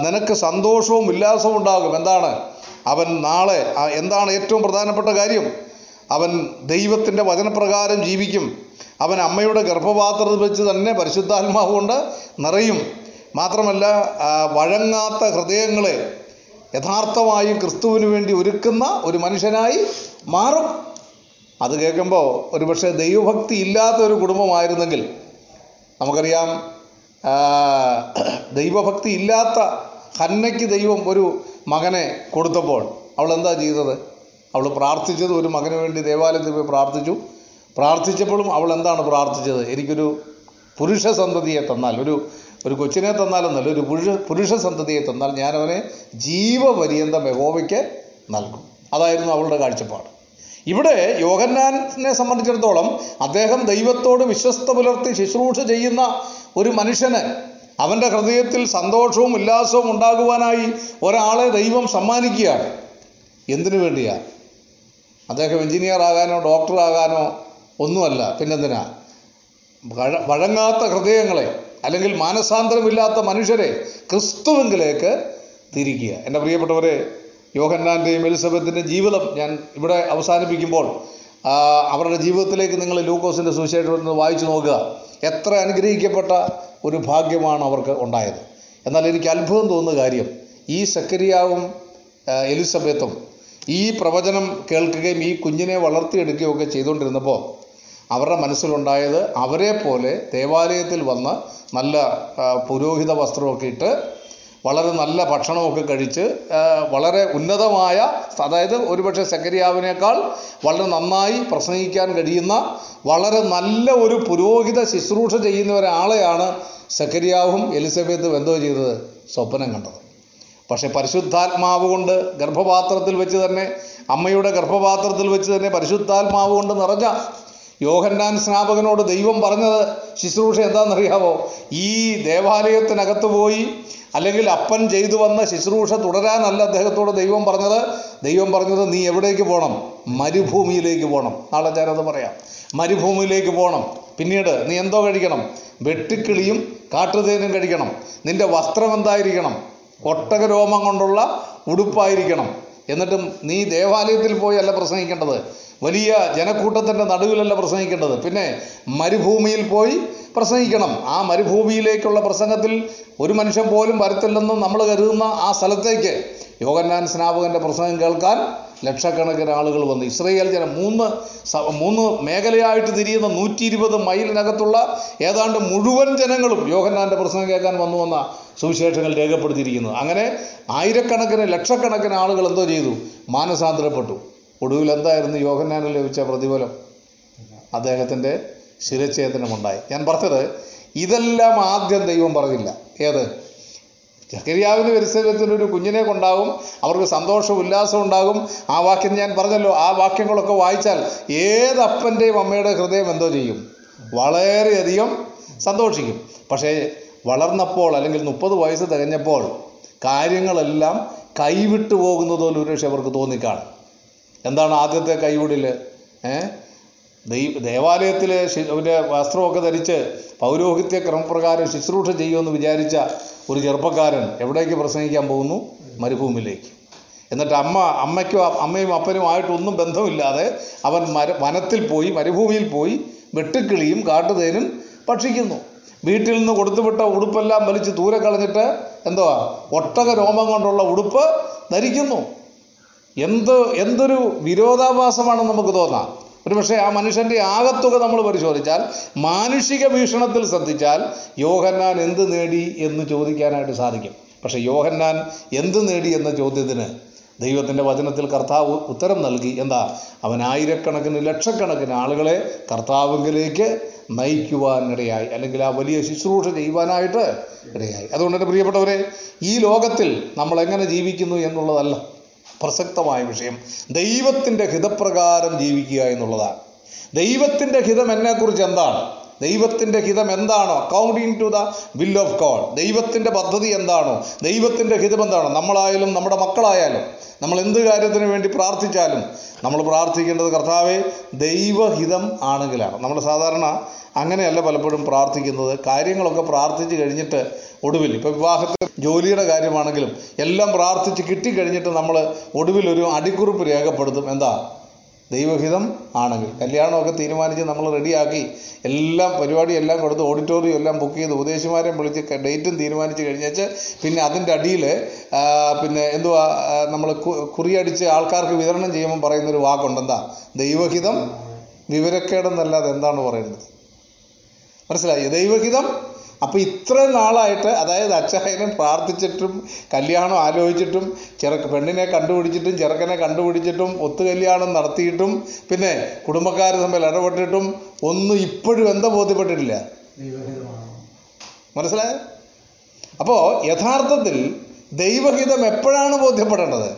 A: നിനക്ക് സന്തോഷവും ഉല്ലാസവും ഉണ്ടാകും. എന്താണ്? അവൻ നാളെ എന്താണ് ഏറ്റവും പ്രധാനപ്പെട്ട കാര്യം? അവൻ ദൈവത്തിന്റെ വചനപ്രകാരം ജീവിക്കും. അവൻ അമ്മയുടെ ഗർഭപാത്രത്തിൽ വെച്ച് തന്നെ പരിശുദ്ധാത്മാവ് കൊണ്ട് നിറയും. മാത്രമല്ല വഴങ്ങാത്ത ഹൃദയങ്ങളെ യഥാർത്ഥമായും ക്രിസ്തുവിന് വേണ്ടി ഒരുക്കുന്ന ഒരു മനുഷ്യനായി മാറും. അത് കേൾക്കുമ്പോൾ ഒരുപക്ഷെ ദൈവഭക്തി ഇല്ലാത്ത ഒരു കുടുംബമായിരുന്നെങ്കിൽ നമുക്കറിയാം ദൈവഭക്തി ഇല്ലാത്ത ഹന്നയ്ക്ക് ദൈവം ഒരു മകനെ കൊടുത്തപ്പോൾ അവൾ എന്താ ചെയ്തത്? അവൾ പ്രാർത്ഥിച്ചത് ഒരു മകന് വേണ്ടി ദേവാലയത്തിൽ പോയി പ്രാർത്ഥിച്ചു. പ്രാർത്ഥിച്ചപ്പോഴും അവൾ എന്താണ് പ്രാർത്ഥിച്ചത്? എനിക്കൊരു പുരുഷ സന്തതിയെ തന്നാൽ ഒരു ഒരു കൊച്ചിനെ തന്നാലെന്നല്ല ഒരു പുരുഷ പുരുഷ സന്തതിയെ തന്നാൽ ഞാനവനെ ജീവപര്യന്തം യഹോവയ്ക്ക് നൽകും. അതായിരുന്നു അവളുടെ കാഴ്ചപ്പാട്. ഇവിടെ യോഹന്നാനെ സംബന്ധിച്ചിടത്തോളം അദ്ദേഹം ദൈവത്തോട് വിശ്വസ്ത പുലർത്തി ശുശ്രൂഷ ചെയ്യുന്ന ഒരു മനുഷ്യന് അവന്റെ ഹൃദയത്തിൽ സന്തോഷവും ഉല്ലാസവും ഉണ്ടാകുവാനായി ഒരാളെ ദൈവം സമ്മാനിക്കുകയാണ്. എന്തിനു വേണ്ടിയാണ് അദ്ദേഹം എഞ്ചിനീയർ ആകാനോ ഡോക്ടർ ആകാനോ ഒന്നുമല്ല പിന്നെന്തിനാ? വഴ- വഴങ്ങാത്ത ഹൃദയങ്ങളെ അല്ലെങ്കിൽ മാനസാന്തരമില്ലാത്ത മനുഷ്യരെ ക്രിസ്തുവിങ്കിലേക്ക് തിരിക്കുക. എന്റെ പ്രിയപ്പെട്ടവരെ യോഹന്നാന്റെയും എലിസബത്തിന്റെയും ജീവിതം ഞാൻ ഇവിടെ അവസാനിപ്പിക്കുമ്പോൾ അവരുടെ ജീവിതത്തിലേക്ക് നിങ്ങൾ ലൂക്കോസിന്റെ സുവിശേഷം വായിച്ചു നോക്കുക. എത്ര അനുഗ്രഹിക്കപ്പെട്ട ഒരു ഭാഗ്യമാണ് അവർക്ക് ഉണ്ടായത്. എന്നാൽ എനിക്ക് അത്ഭുതം തോന്നുന്ന കാര്യം ഈ സക്കരിയാവും എലിസബത്തും ഈ പ്രവചനം കേൾക്കുകയും ഈ കുഞ്ഞിനെ വളർത്തിയെടുക്കുകയും ഒക്കെ ചെയ്തുകൊണ്ടിരുന്നപ്പോൾ അവരുടെ മനസ്സിലുണ്ടായത് പോലെ ദേവാലയത്തിൽ വന്ന് നല്ല പുരോഹിത വസ്ത്രമൊക്കെ ഇട്ട് വളരെ നല്ല ഭക്ഷണമൊക്കെ കഴിച്ച് വളരെ ഉന്നതമായ അതായത് ഒരുപക്ഷെ സക്കരിയാവിനേക്കാൾ വളരെ നന്നായി പ്രസംഗിക്കാൻ കഴിയുന്ന വളരെ നല്ല ഒരു പുരോഹിത ശുശ്രൂഷ ചെയ്യുന്ന ഒരാളെയാണ് സക്കരിയാവും എലിസബത്തും എന്തോ ചെയ്തത്? സ്വപ്നം കണ്ടത്. പക്ഷേ പരിശുദ്ധാത്മാവ് കൊണ്ട് ഗർഭപാത്രത്തിൽ വെച്ച് തന്നെ അമ്മയുടെ ഗർഭപാത്രത്തിൽ വെച്ച് തന്നെ പരിശുദ്ധാത്മാവ് കൊണ്ട് നിറഞ്ഞ യോഹന്നാൻ സ്നാപകനോട് ദൈവം പറഞ്ഞത് ശുശ്രൂഷ എന്താണെന്നറിയാവോ? ഈ ദേവാലയത്തിനകത്ത് പോയി അല്ലെങ്കിൽ അപ്പൻ ചെയ്തു വന്ന ശുശ്രൂഷ തുടരാനല്ല അദ്ദേഹത്തോട് ദൈവം പറഞ്ഞത്. ദൈവം പറഞ്ഞത് നീ എവിടേക്ക് പോകണം മരുഭൂമിയിലേക്ക് പോകണം നാളെ ഞാനത് പറയാം. മരുഭൂമിയിലേക്ക് പോകണം പിന്നീട് നീ എന്തോ കഴിക്കണം? വെട്ടുക്കിളിയും കാട്ടുതേനും കഴിക്കണം. നിന്റെ വസ്ത്രം എന്തായിരിക്കണം? ഒട്ടകരോമം കൊണ്ടുള്ള ഉടുപ്പായിരിക്കണം. എന്നിട്ടും നീ ദേവാലയത്തിൽ പോയി അല്ല പ്രസംഗിക്കേണ്ടത്. വലിയ ജനക്കൂട്ടത്തിന്റെ നടുവിലല്ല പ്രസംഗിക്കേണ്ടത്. പിന്നെ മരുഭൂമിയിൽ പോയി പ്രസംഗിക്കണം. ആ മരുഭൂമിയിലേക്കുള്ള പ്രസംഗത്തിൽ ഒരു മനുഷ്യൻ പോലും വരത്തില്ലെന്ന് നമ്മൾ കരുതുന്ന ആ സ്ഥലത്തേക്ക് യോഗന്നാൻ സ്നാപകന്റെ പ്രസംഗം കേൾക്കാൻ ലക്ഷക്കണക്കിന് ആളുകൾ വന്നു. ഇസ്രയേൽ ജനം മൂന്ന് മൂന്ന് മേഖലയായിട്ട് തിരിയുന്ന നൂറ്റി ഇരുപത് മൈലിനകത്തുള്ള ഏതാണ്ട് മുഴുവൻ ജനങ്ങളും യോഗന്നാന്റെ പ്രസംഗം കേൾക്കാൻ വന്നു വന്ന സുവിശേഷങ്ങൾ രേഖപ്പെടുത്തിയിരിക്കുന്നത് അങ്ങനെ ആയിരക്കണക്കിന് ലക്ഷക്കണക്കിന് ആളുകൾ എന്തോ ചെയ്തു. മാനസാന്തരപ്പെട്ടു. ഒടുവിൽ എന്തായിരുന്നു? യോഹന്നാന് ലഭിച്ച പ്രതിഫലം? അദ്ദേഹത്തിന്റെ ശിരച്ഛേദനമുണ്ടായി ഞാൻ പറഞ്ഞത് ഇതെല്ലാം ആദ്യം ദൈവം പറഞ്ഞില്ല. ഏത്? ചക്കരിയാവിന് പരിസരത്തിന് ഒരു കുഞ്ഞിനെ കൊണ്ടാകും അവർക്ക് സന്തോഷവും ഉല്ലാസവും ഉണ്ടാകും. ആ വാക്യം ഞാൻ പറഞ്ഞല്ലോ. ആ വാക്യങ്ങളൊക്കെ വായിച്ചാൽ ഏതപ്പന്റെയും അമ്മയുടെ ഹൃദയം എന്തോ ചെയ്യും? വളരെയധികം സന്തോഷിക്കും. പക്ഷേ വളർന്നപ്പോൾ അല്ലെങ്കിൽ മുപ്പത് വയസ്സ് തികഞ്ഞപ്പോൾ കാര്യങ്ങളെല്ലാം കൈവിട്ടു പോകുന്നത് പോലെ ഒരു പക്ഷേ അവർക്ക് തോന്നിക്കാണ്. എന്താണ് ആദ്യത്തെ കൈവിടിൽ ദേവാലയത്തിൽ അവന്റെ വസ്ത്രമൊക്കെ ധരിച്ച് പൗരോഹിത്യ ക്രമപ്രകാരം ശുശ്രൂഷ ചെയ്യുമെന്ന് വിചാരിച്ച ഒരു ചെറുപ്പക്കാരൻ എവിടേക്ക് പ്രസംഗിക്കാൻ പോകുന്നു? മരുഭൂമിയിലേക്ക്. എന്നിട്ട് അമ്മ അമ്മയ്ക്കും അമ്മയും അപ്പനുമായിട്ടൊന്നും ബന്ധമില്ലാതെ അവൻ മര വനത്തിൽ പോയി മരുഭൂമിയിൽ പോയി വെട്ടുക്കിളിയും കാട്ടുതേനും ഭക്ഷിക്കുന്നു. വീട്ടിൽ നിന്ന് കൊടുത്തുവിട്ട ഉടുപ്പെല്ലാം വലിച്ച് ദൂരെ കളഞ്ഞിട്ട് എന്തുവാ? ഒട്ടക രോമം കൊണ്ടുള്ള ഉടുപ്പ് ധരിക്കുന്നു. എന്ത് എന്തൊരു വിരോധാഭാസമാണെന്ന് നമുക്ക് തോന്നാം. ഒരു പക്ഷേ ആ മനുഷ്യന്റെ ആകത്തുക നമ്മൾ പരിശോധിച്ചാൽ മാനുഷിക വീക്ഷണത്തിൽ ശ്രദ്ധിച്ചാൽ യോഹന്നാൻ എന്ത് നേടി എന്ന് ചോദിക്കാനായിട്ട് സാധിക്കും. പക്ഷേ യോഹന്നാൻ എന്ത് നേടി എന്ന ചോദ്യത്തിന് ദൈവത്തിന്റെ വചനത്തിൽ കർത്താവ് ഉത്തരം നൽകി. എന്താ? അവൻ ആയിരക്കണക്കിന് ലക്ഷക്കണക്കിന് ആളുകളെ കർത്താവിലേക്ക് നയിക്കുവാൻ ഇടയായി അല്ലെങ്കിൽ ആ വലിയ ശുശ്രൂഷ ചെയ്യുവാനായിട്ട് ഇടയായി. അതുകൊണ്ട് തന്നെ പ്രിയപ്പെട്ടവരെ ഈ ലോകത്തിൽ നമ്മൾ എങ്ങനെ ജീവിക്കുന്നു എന്നുള്ളതല്ല പ്രസക്തമായ വിഷയം. ദൈവത്തിന്റെ ഹിതപ്രകാരം ജീവിക്കുക എന്നുള്ളതാണ്. ദൈവത്തിന്റെ ഹിതം എന്നെക്കുറിച്ച് എന്താണ്? ദൈവത്തിന്റെ ഹിതം എന്താണോ according to the will of God ദൈവത്തിന്റെ പദ്ധതി എന്താണോ ദൈവത്തിന്റെ ഹിതം എന്താണോ നമ്മളായാലും നമ്മുടെ മക്കളായാലും നമ്മൾ എന്ത് കാര്യത്തിന് വേണ്ടി പ്രാർത്ഥിച്ചാലും നമ്മൾ പ്രാർത്ഥിക്കേണ്ടത് കർത്താവെ ദൈവഹിതം ആണെങ്കിലാണ്. നമ്മൾ സാധാരണ അങ്ങനെയല്ല പലപ്പോഴും പ്രാർത്ഥിക്കുന്നത്. കാര്യങ്ങളൊക്കെ പ്രാർത്ഥിച്ച് കഴിഞ്ഞിട്ട് ഒടുവിൽ ഇപ്പോൾ വിവാഹത്തിൽ ജോലിയുടെ കാര്യമാണെങ്കിലും എല്ലാം പ്രാർത്ഥിച്ച് കിട്ടിക്കഴിഞ്ഞിട്ട് നമ്മൾ ഒടുവിൽ ഒരു അടിക്കുറിപ്പ് രേഖപ്പെടുത്തും. എന്താ? ദൈവഹിതം ആണെങ്കിൽ. കല്യാണമൊക്കെ തീരുമാനിച്ച് നമ്മൾ റെഡിയാക്കി എല്ലാം പരിപാടി എല്ലാം കൊടുത്ത് ഓഡിറ്റോറിയം എല്ലാം ബുക്ക് ചെയ്ത് ഉപദേശിമാരെ വിളിച്ച് ഡേറ്റും തീരുമാനിച്ച് കഴിഞ്ഞേച്ച് പിന്നെ അതിന്റെ അടിയിൽ പിന്നെ എന്തുവാ നമ്മൾ കുറിയടിച്ച് ആൾക്കാർക്ക് വിതരണം ചെയ്യുമ്പോൾ പറയുന്നൊരു വാക്കുണ്ട്. എന്താ? ദൈവഹിതം വിവരക്കേടെന്നല്ലാതെ എന്താണ് പറയുന്നത്? മനസ്സിലായി? ദൈവഹിതം അപ്പോൾ ഇത്രയും നാളായിട്ട് അതായത് അച്ചായനും പ്രാർത്ഥിച്ചിട്ടും കല്യാണം ആലോചിച്ചിട്ടും ചെറുക്ക പെണ്ണിനെ കണ്ടുപിടിച്ചിട്ടും ചെറുക്കനെ കണ്ടുപിടിച്ചിട്ടും ഒത്തു കല്യാണം നടത്തിയിട്ടും പിന്നെ കുടുംബക്കാർ തമ്മിൽ ഇടപെട്ടിട്ടും ഒന്നും ഇപ്പോഴും എന്താ ബോധ്യപ്പെട്ടിട്ടില്ല? മനസ്സിലായോ? അപ്പോൾ യഥാർത്ഥത്തിൽ ദൈവഹിതം എപ്പോഴാണ് ബോധ്യപ്പെടേണ്ടത്?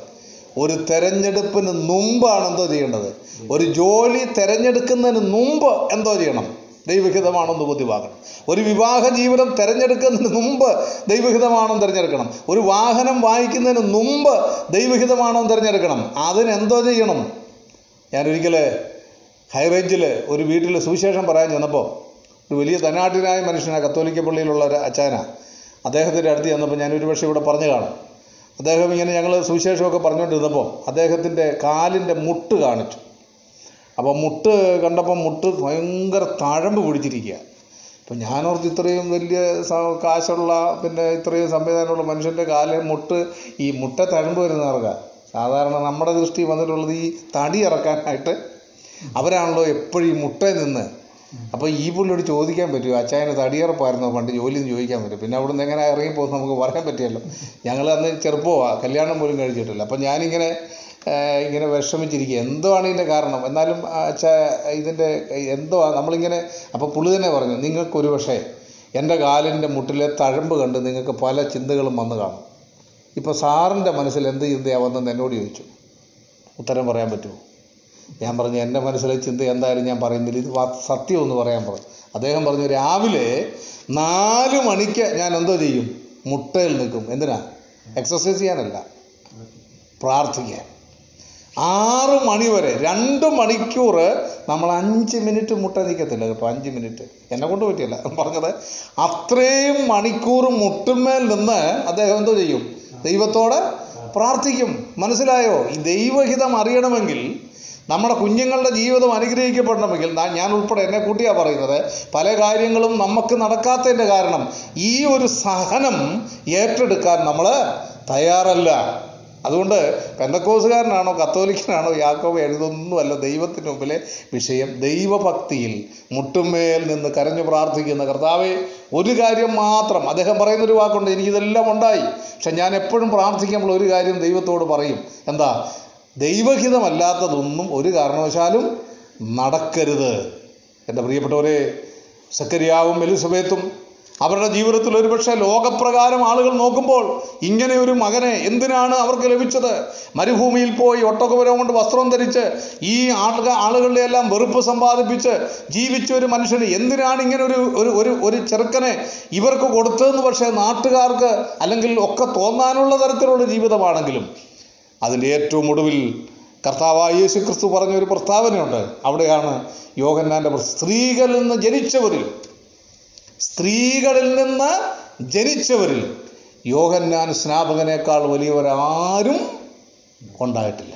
A: ഒരു തെരഞ്ഞെടുപ്പിന് മുമ്പാണ് എന്തോ ചെയ്യേണ്ടത്. ഒരു ജോലി തിരഞ്ഞെടുക്കുന്നതിന് മുമ്പ് എന്തോ ചെയ്യണം. ദൈവഹിതമാണെന്ന് ബോധ്യമാകണം ഒരു വിവാഹ ജീവിതം തിരഞ്ഞെടുക്കുന്നതിന് മുമ്പ് ദൈവഹിതമാണെന്ന് തിരഞ്ഞെടുക്കണം. ഒരു വാഹനം വായിക്കുന്നതിന് മുമ്പ് ദൈവഹിതമാണെന്ന് തിരഞ്ഞെടുക്കണം. അതിനെന്തോ ചെയ്യണം. ഞാനൊരിക്കൽ ഹൈറേഞ്ചിൽ ഒരു വീട്ടിൽ സുവിശേഷം പറയാൻ ചെന്നപ്പോൾ ഒരു വലിയ ധനാട്ടിനായ മനുഷ്യനാണ് കത്തോലിക്ക പള്ളിയിലുള്ള ഒരു അച്ചാന അദ്ദേഹത്തിന്റെ അടുത്ത് ചെന്നപ്പോൾ ഞാനൊരു പക്ഷേ ഇവിടെ പറഞ്ഞു കാണും. അദ്ദേഹം ഇങ്ങനെ ഞങ്ങൾ സുവിശേഷമൊക്കെ പറഞ്ഞുകൊണ്ടിരുന്നപ്പോൾ അദ്ദേഹത്തിന്റെ കാലിന്റെ മുട്ട് കാണിച്ചു. അപ്പോൾ മുട്ട് കണ്ടപ്പോൾ മുട്ട് ഭയങ്കര തഴമ്പ് പിടിച്ചിരിക്കുക അപ്പം ഞാനോർത്ത് ഇത്രയും വലിയ കാശുള്ള പിന്നെ ഇത്രയും സംവിധാനമുള്ള മനുഷ്യന്റെ കാൽ മുട്ട് ഈ മുട്ട തഴമ്പ് വരുന്നവർക്ക് സാധാരണ നമ്മുടെ ദൃഷ്ടി വന്നിട്ടുള്ളത് ഈ തടി ഇറക്കാനായിട്ട് അവരാണല്ലോ എപ്പോഴും ഈ മുട്ടയിൽ നിന്ന്. അപ്പോൾ ഈ പുള്ളിയോട് ചോദിക്കാൻ പറ്റുമോ അച്ചായന് തടിയറപ്പായിരുന്നോ പണ്ട് ജോലിയും ചോദിക്കാൻ പറ്റും പിന്നെ അവിടെ നിന്ന് എങ്ങനെ ഇറങ്ങിപ്പോകും നമുക്ക് പറയാൻ പറ്റിയല്ലോ ഞങ്ങൾ അന്ന് ചെറുപ്പമാണ് കല്യാണം പോലും കഴിച്ചിട്ടില്ല. അപ്പം ഞാനിങ്ങനെ ഇങ്ങനെ വിഷമിച്ചിരിക്കുക. എന്തോ ആണ് ഇതിന്റെ കാരണം? എന്നാലും ഇതിന്റെ എന്തോ നമ്മളിങ്ങനെ അപ്പോൾ പുള്ളി തന്നെ പറഞ്ഞു നിങ്ങൾക്കൊരു പക്ഷേ എന്റെ കാലിന്റെ മുട്ടിലെ തഴമ്പ് കണ്ട് നിങ്ങൾക്ക് പല ചിന്തകളും വന്നു കാണും. ഇപ്പോൾ സാറിന്റെ മനസ്സിൽ എന്ത് ചിന്തയാണ് വന്നെന്ന് എന്നോട് ചോദിച്ചു. ഉത്തരം പറയാൻ പറ്റുമോ? ഞാൻ പറഞ്ഞു എന്റെ മനസ്സിലെ ചിന്ത എന്തായാലും ഞാൻ പറയുന്നില്ല. ഇത് വ- സത്യം ഒന്ന് പറയാൻ പറഞ്ഞു. അദ്ദേഹം പറഞ്ഞു രാവിലെ നാല് മണിക്ക് ഞാൻ എന്തോ ചെയ്യും? മുട്ടയിൽ നിൽക്കും. എന്തിനാ? എക്സസൈസ് ചെയ്യാനല്ല. പ്രാർത്ഥിക്കാൻ. ആറ് മണി വരെ രണ്ട് മണിക്കൂർ നമ്മൾ അഞ്ച് മിനിറ്റ് മുട്ട നിൽക്കത്തില്ല കേട്ടോ അഞ്ച് മിനിറ്റ്. എന്നെ കൊണ്ട് പറ്റിയല്ല പറഞ്ഞത് അത്രയും മണിക്കൂർ മുട്ടുമേൽ നിന്ന് അദ്ദേഹം എന്തോ ചെയ്യും? ദൈവത്തോട് പ്രാർത്ഥിക്കും. മനസ്സിലായോ? ഈ ദൈവഹിതം അറിയണമെങ്കിൽ നമ്മുടെ കുഞ്ഞുങ്ങളുടെ ജീവിതം അനുഗ്രഹിക്കപ്പെടണമെങ്കിൽ ഞാൻ ഉൾപ്പെടെ എന്നെ കൂട്ടിയാ പറയുന്നത് പല കാര്യങ്ങളും നമുക്ക് നടക്കാത്തതിന്റെ കാരണം ഈ ഒരു സഹനം ഏറ്റെടുക്കാൻ നമ്മൾ തയ്യാറല്ല. അതുകൊണ്ട് പെന്തക്കോസുകാരനാണോ കത്തോലിക്കനാണോ യാക്കോബ് എഴുതൊന്നുമല്ല ദൈവത്തിന് മുമ്പിലെ വിഷയം. ദൈവഭക്തിയിൽ മുട്ടുമേൽ നിന്ന് കരഞ്ഞു പ്രാർത്ഥിക്കുന്ന കർത്താവെ ഒരു കാര്യം മാത്രം അദ്ദേഹം പറയുന്നൊരു വാക്കുണ്ട് എനിക്കിതെല്ലാം ഉണ്ടായി. പക്ഷെ ഞാൻ എപ്പോഴും പ്രാർത്ഥിക്കുമ്പോൾ ഒരു കാര്യം ദൈവത്തോട് പറയും. എന്താ? ദൈവഹിതമല്ലാത്തതൊന്നും ഒരു കാരണവശാലും നടക്കരുത്. എന്റെ പ്രിയപ്പെട്ടവരെ സക്കരിയാവും എലിസബത്തും അവരുടെ ജീവിതത്തിൽ ഒരുപക്ഷെ ലോകപ്രകാരം ആളുകൾ നോക്കുമ്പോൾ ഇങ്ങനെ ഒരു മകനെ എന്തിനാണ് അവർക്ക് ലഭിച്ചത്? മരുഭൂമിയിൽ പോയി ഒട്ടകപുരം കൊണ്ട് വസ്ത്രം ധരിച്ച് ഈ ആളുക ആളുകളുടെ എല്ലാം വെറുപ്പ് സമ്പാദിപ്പിച്ച് ജീവിച്ച ഒരു മനുഷ്യന് എന്തിനാണ് ഇങ്ങനെ ഒരു ഒരു ഒരു ഒരു ചെറുക്കനെ ഇവർക്ക് കൊടുത്തതെന്ന് പക്ഷേ നാട്ടുകാർക്ക് അല്ലെങ്കിൽ ഒക്കെ തോന്നാനുള്ള തരത്തിലുള്ള ജീവിതമാണെങ്കിലും അതിന്റെ ഏറ്റവും ഒടുവിൽ കർത്താവായ യേശു ക്രിസ്തു പറഞ്ഞ ഒരു പ്രസ്താവനയുണ്ട്. അവിടെയാണ് യോഗന്നാന്റെ സ്ത്രീകളിൽ നിന്ന് ജനിച്ചവരിൽ സ്ത്രീകളിൽ നിന്ന് ജനിച്ചവരിൽ യോഹന്നാൻ സ്നാപകനേക്കാൾ വലിയവരാരും ഉണ്ടായിട്ടില്ല.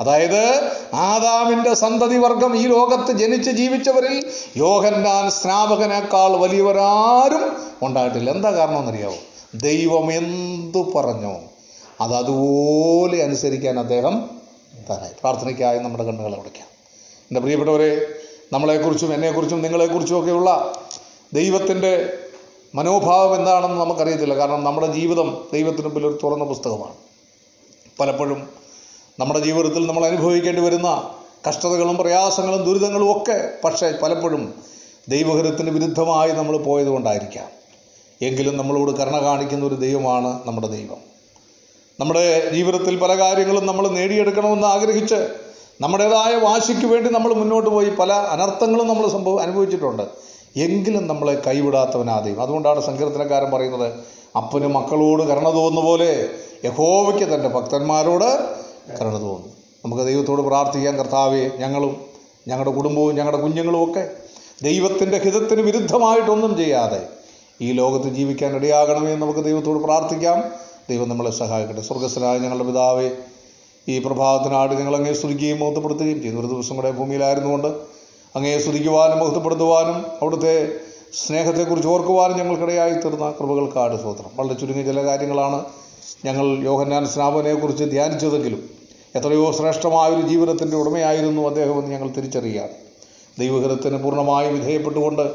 A: അതായത് ആദാമിന്റെ സന്തതി വർഗം ഈ ലോകത്ത് ജനിച്ച് ജീവിച്ചവരിൽ യോഹന്നാൻ സ്നാപകനേക്കാൾ വലിയവരാരും ഉണ്ടായിട്ടില്ല. എന്താ കാരണം എന്നറിയാവോ? ദൈവം എന്തു പറഞ്ഞോ? അത് അതുപോലെ അനുസരിക്കാൻ അദ്ദേഹം തരായി പ്രാർത്ഥനയ്ക്കായി നമ്മുടെ കണ്ണുകളെ അടയ്ക്കാം എന്റെ പ്രിയപ്പെട്ടവരെ നമ്മളെക്കുറിച്ചും എന്നെക്കുറിച്ചും നിങ്ങളെക്കുറിച്ചും ഒക്കെയുള്ള ദൈവത്തിന്റെ മനോഭാവം എന്താണെന്ന് നമുക്കറിയത്തില്ല. കാരണം നമ്മുടെ ജീവിതം ദൈവത്തിന് മുമ്പിൽ ഒരു തുറന്ന പുസ്തകമാണ്. പലപ്പോഴും നമ്മുടെ ജീവിതത്തിൽ നമ്മൾ അനുഭവിക്കേണ്ടി വരുന്ന കഷ്ടതകളും പ്രയാസങ്ങളും ദുരിതങ്ങളും ഒക്കെ പക്ഷേ പലപ്പോഴും ദൈവഹിതത്തിന് വിരുദ്ധമായി നമ്മൾ പോയതുകൊണ്ടായിരിക്കാം. എങ്കിലും നമ്മളോട് കരുണ കാണിക്കുന്ന ഒരു ദൈവമാണ് നമ്മുടെ ദൈവം. നമ്മുടെ ജീവിതത്തിൽ പല കാര്യങ്ങളും നമ്മൾ നേടിയെടുക്കണമെന്ന് ആഗ്രഹിച്ച് നമ്മുടേതായ വാശിക്ക് വേണ്ടി നമ്മൾ മുന്നോട്ട് പോയി പല അനർത്ഥങ്ങളും നമ്മൾ സംഭവം അനുഭവിച്ചിട്ടുണ്ട്. എങ്കിലും നമ്മളെ കൈവിടാത്തവനാ ദൈവം അതുകൊണ്ടാണ് സങ്കീർത്തനക്കാരൻ പറയുന്നത് അപ്പന് മക്കളോട് കരുണ തോന്നുന്ന പോലെ യഹോവയ്ക്ക് തന്റെ ഭക്തന്മാരോട് കരുണ തോന്നും. നമുക്ക് ദൈവത്തോട് പ്രാർത്ഥിക്കാൻ കർത്താവെ ഞങ്ങളും ഞങ്ങളുടെ കുടുംബവും ഞങ്ങളുടെ കുഞ്ഞുങ്ങളും ഒക്കെ ദൈവത്തിന്റെ ഹിതത്തിന് വിരുദ്ധമായിട്ടൊന്നും ചെയ്യാതെ ഈ ലോകത്ത് ജീവിക്കാൻ ഇടയാകണമേ നമുക്ക് ദൈവത്തോട് പ്രാർത്ഥിക്കാം. ദൈവം നമ്മളെ സഹായിക്കട്ടെ. സ്വർഗസ്സനായ ഞങ്ങളുടെ പിതാവേ ഈ പ്രഭാതത്തിനാട് ഞങ്ങളങ്ങനെ സ്തുതിക്കുകയും മഹത്വപ്പെടുത്തുകയും ചെയ്തു. ഒരു ദിവസം കൂടെ ഭൂമിയിലായിരുന്നുകൊണ്ട് അങ്ങേ സ്തുതിക്കുവാനും ബഹുത്തപ്പെടുത്തുവാനും അവിടുത്തെ സ്നേഹത്തെക്കുറിച്ച് ഓർക്കുവാനും ഞങ്ങൾക്കിടയായി തീർന്ന കൃപകൾക്കാട് സ്വത്രം വളരെ ചുരുങ്ങിയ ചില കാര്യങ്ങളാണ് ഞങ്ങൾ യോഹന്നാൻ സ്നാപനെക്കുറിച്ച് ധ്യാനിച്ചതെങ്കിലും എത്രയോ ശ്രേഷ്ഠമായ ഒരു ജീവിതത്തിന്റെ ഉടമയായിരുന്നു അദ്ദേഹമെന്ന് ഞങ്ങൾ തിരിച്ചറിയുകയാണ്. ദൈവഹിതത്തിന് പൂർണമായി വിധേയപ്പെട്ടുകൊണ്ട്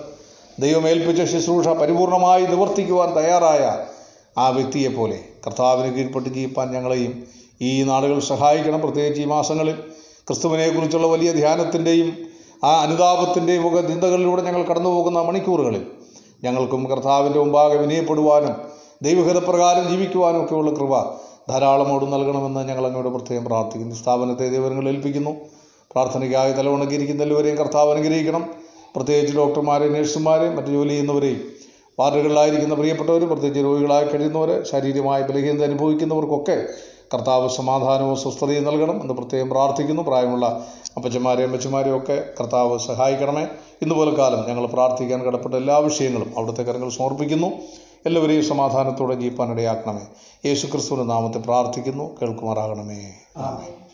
A: ദൈവമേൽപ്പിച്ച ശുശ്രൂഷ പരിപൂർണമായി നിവർത്തിക്കുവാൻ തയ്യാറായ ആ വ്യക്തിയെപ്പോലെ കർത്താവിന് കീഴ്പ്പെട്ട് ജീവിപ്പാൻ ഞങ്ങളെയും ഈ നാളുകൾ സഹായിക്കണം. പ്രത്യേകിച്ച് ഈ മാസങ്ങളിൽ ക്രിസ്തുവിനെക്കുറിച്ചുള്ള വലിയ ധ്യാനത്തിന്റെയും ആ അനുതാപത്തിന്റെയും മുഖ നിന്ദകളിലൂടെ ഞങ്ങൾ കടന്നു പോകുന്ന മണിക്കൂറുകളിൽ ഞങ്ങൾക്കും കർത്താവിന്റെ മുമ്പാകെ വിനയപ്പെടുവാനും ദൈവഹിതപ്രകാരം ജീവിക്കുവാനും ഒക്കെയുള്ള കൃപ ധാരാളമോട് നൽകണമെന്ന് ഞങ്ങൾ അങ്ങോട്ട് പ്രത്യേകം പ്രാർത്ഥിക്കുന്നു. സ്ഥാപനത്തെ ദൈവങ്ങൾ ഏൽപ്പിക്കുന്നു. പ്രാർത്ഥനയ്ക്കായി തലവണക്കിരിക്കുന്ന എല്ലാവരെയും കർത്താവ് അനുഗ്രഹിക്കണം. പ്രത്യേകിച്ച് ഡോക്ടർമാരെയും നഴ്സുമാരെയും മറ്റു ജോലി ചെയ്യുന്നവരെയും വാർഡുകളിലായിരിക്കുന്ന പ്രിയപ്പെട്ടവർ പ്രത്യേകിച്ച് രോഗികളായി കഴിയുന്നവർ ശാരീരികമായ ബലഹീനത അനുഭവിക്കുന്നവർക്കൊക്കെ കർത്താവ് സമാധാനവും സ്വസ്ഥതയും നൽകണം എന്ന് പ്രത്യേകം പ്രാർത്ഥിക്കുന്നു. പ്രായമുള്ള അപ്പച്ചന്മാരെയും അമ്മച്ചുമാരെയും ഒക്കെ കർത്താവ് സഹായിക്കണമേ. ഇന്നുപോലെ കാലം ഞങ്ങൾ പ്രാർത്ഥിക്കാൻ കടപ്പെട്ട എല്ലാ വിഷയങ്ങളും അവിടുത്തെ കരങ്ങൾ സമർപ്പിക്കുന്നു. എല്ലാവരെയും സമാധാനത്തോടെ ജീവിപ്പാനിടയാക്കണമേ. യേശു ക്രിസ്തുവിന്റെ നാമത്തെ പ്രാർത്ഥിക്കുന്നു. കേൾക്കുമാറാകണമേ. ആമേൻ.